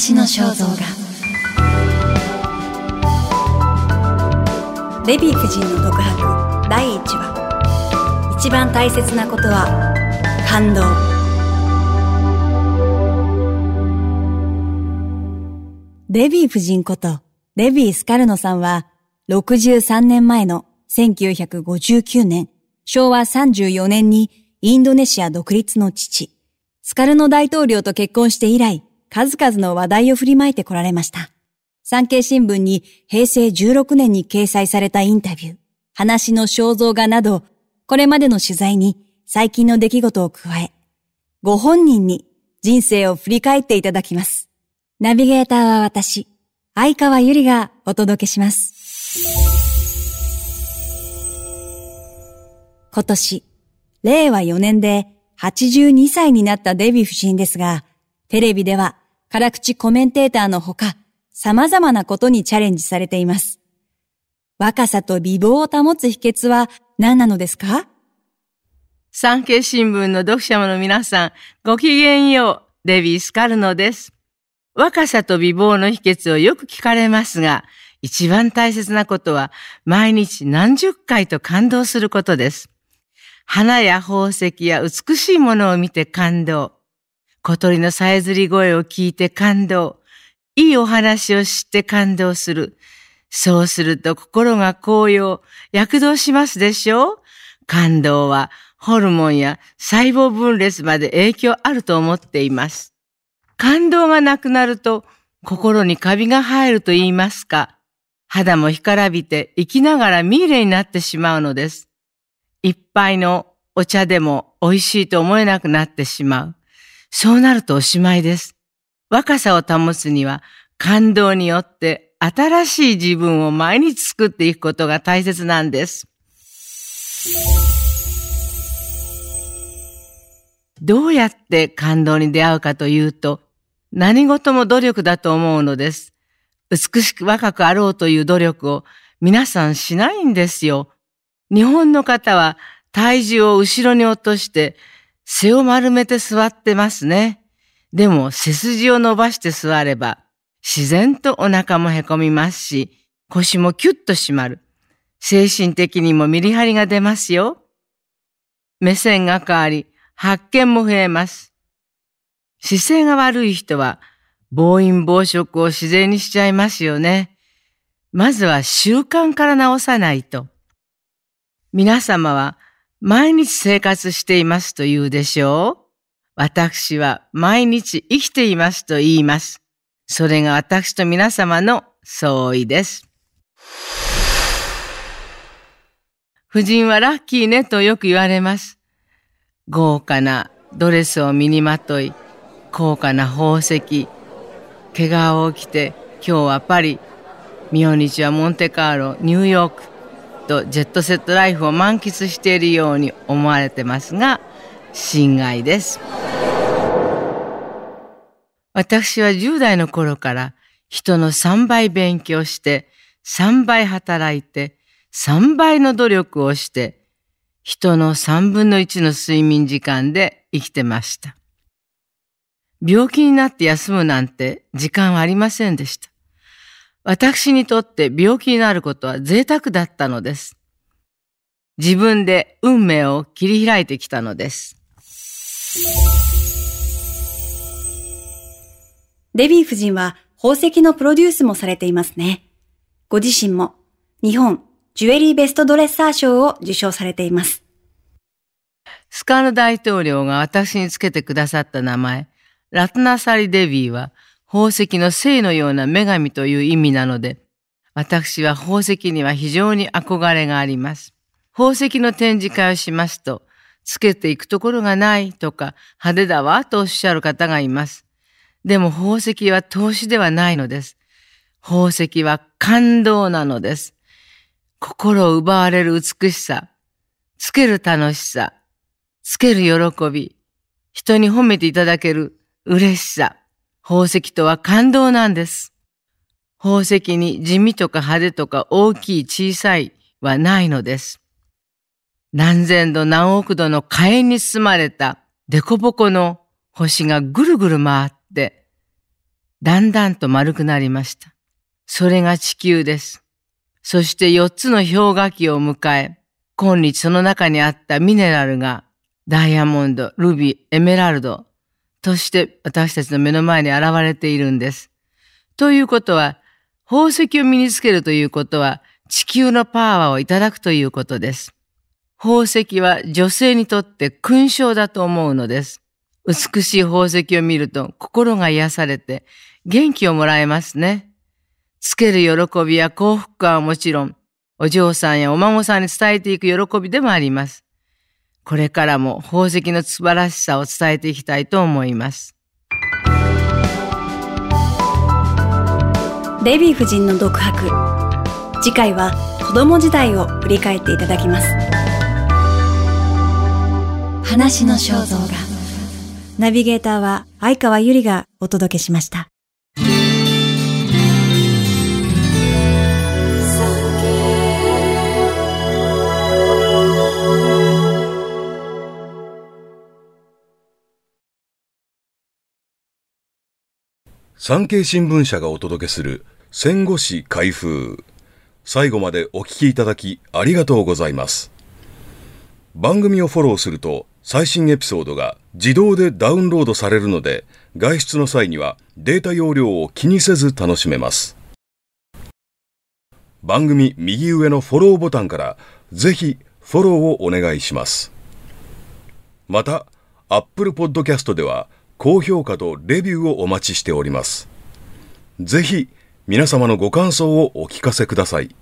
話の肖像画。デヴィ夫人の独白第1話。一番大切なことは感動。デヴィ夫人ことレヴィ・スカルノさんは63年前の1959年昭和34年にインドネシア独立の父スカルノ大統領と結婚して以来数々の話題を振りまいてこられました。産経新聞に平成16年に掲載されたインタビュー、話の肖像画など、これまでの取材に最近の出来事を加え、ご本人に人生を振り返っていただきます。ナビゲーターは私、相川ゆりがお届けします。今年、令和4年で82歳になったデヴィ夫人ですが、テレビでは辛口コメンテーターのほか、様々なことにチャレンジされています。若さと美貌を保つ秘訣は何なのですか？産経新聞の読者の皆さん、ごきげんよう、デビー・スカルノです。若さと美貌の秘訣をよく聞かれますが、一番大切なことは、毎日何十回と感動することです。花や宝石や美しいものを見て感動。小鳥のさえずり声を聞いて感動。いいお話を知って感動する。そうすると心が高揚、躍動しますでしょう感動はホルモンや細胞分裂まで影響あると思っています。感動がなくなると心にカビが生えると言いますか。肌も干からびて生きながらミイレになってしまうのです。一杯のお茶でも美味しいと思えなくなってしまう。そうなるとおしまいです。若さを保つには感動によって新しい自分を毎日作っていくことが大切なんです。どうやって感動に出会うかというと、何事も努力だと思うのです。美しく若くあろうという努力を皆さんしないんですよ。日本の方は体重を後ろに落として背を丸めて座ってますね。でも背筋を伸ばして座れば自然とお腹もへこみますし腰もキュッと締まる。精神的にもメリハリが出ますよ。目線が変わり発見も増えます。姿勢が悪い人は暴飲暴食を自然にしちゃいますよね。まずは習慣から直さないと。皆様は毎日生活していますと言うでしょう私は毎日生きていますと言います。それが私と皆様の相違です。夫人はラッキーねとよく言われます。豪華なドレスを身にまとい、高価な宝石、毛皮を着て、今日はパリ、明日はモンテカーロ、ニューヨーク、とジェットセットライフを満喫しているように思われてますが心外です私は10代の頃から人の3倍勉強して3倍働いて3倍の努力をして人の3分の1の睡眠時間で生きてました。病気になって休むなんて時間はありませんでした。私にとって病気になることは贅沢だったのです。自分で運命を切り開いてきたのです。デヴィ夫人は宝石のプロデュースもされていますね。ご自身も日本ジュエリーベストドレッサー賞を受賞されています。スカル大統領が私につけてくださった名前、ラトナサリデビーは宝石の聖のような女神という意味なので、私は宝石には非常に憧れがあります。宝石の展示会をしますと、つけていくところがないとか派手だわとおっしゃる方がいます。でも宝石は投資ではないのです。宝石は感動なのです。心を奪われる美しさ、つける楽しさ、つける喜び、人に褒めていただける嬉しさ、宝石とは感動なんです。宝石に地味とか派手とか大きい小さいはないのです。何千度何億度の火炎に包まれた凸凹の星がぐるぐる回って、だんだんと丸くなりました。それが地球です。そして4つの氷河期を迎え、今日その中にあったミネラルがダイヤモンド、ルビー、エメラルドとして私たちの目の前に現れているんです。ということは、宝石を身につけるということは地球のパワーをいただくということです。宝石は女性にとって勲章だと思うのです。美しい宝石を見ると心が癒されて元気をもらえますね。つける喜びや幸福感はもちろん、お嬢さんやお孫さんに伝えていく喜びでもあります。これからも宝石の素晴らしさを伝えていきたいと思います。デヴィ夫人の独白。次回は子供時代を振り返っていただきます。話の肖像画。ナビゲーターは相川ゆりがお届けしました。産経新聞社がお届けする戦後史開封。最後までお聞きいただきありがとうございます。番組をフォローすると最新エピソードが自動でダウンロードされるので、外出の際にはデータ容量を気にせず楽しめます。番組右上のフォローボタンからぜひフォローをお願いします。また、Apple Podcast では高評価とレビューをお待ちしております。ぜひ皆様のご感想をお聞かせください。